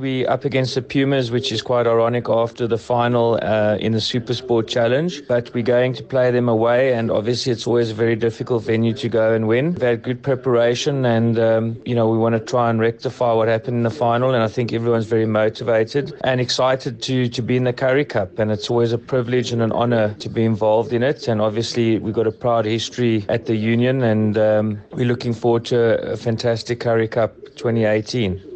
We up against the Pumas, which is quite ironic after the final uh, in the Super Sport Challenge. But we're going to play them away, and obviously it's always a very difficult venue to go and win. We've had good preparation, and um, you know we want to try and rectify what happened in the final. And I think everyone's very motivated and excited to to be in the Currie Cup, and it's always a privilege and an honour to be involved in it. And obviously we've got a proud history at the Union, and um, we're looking forward to a fantastic Currie Cup 2018.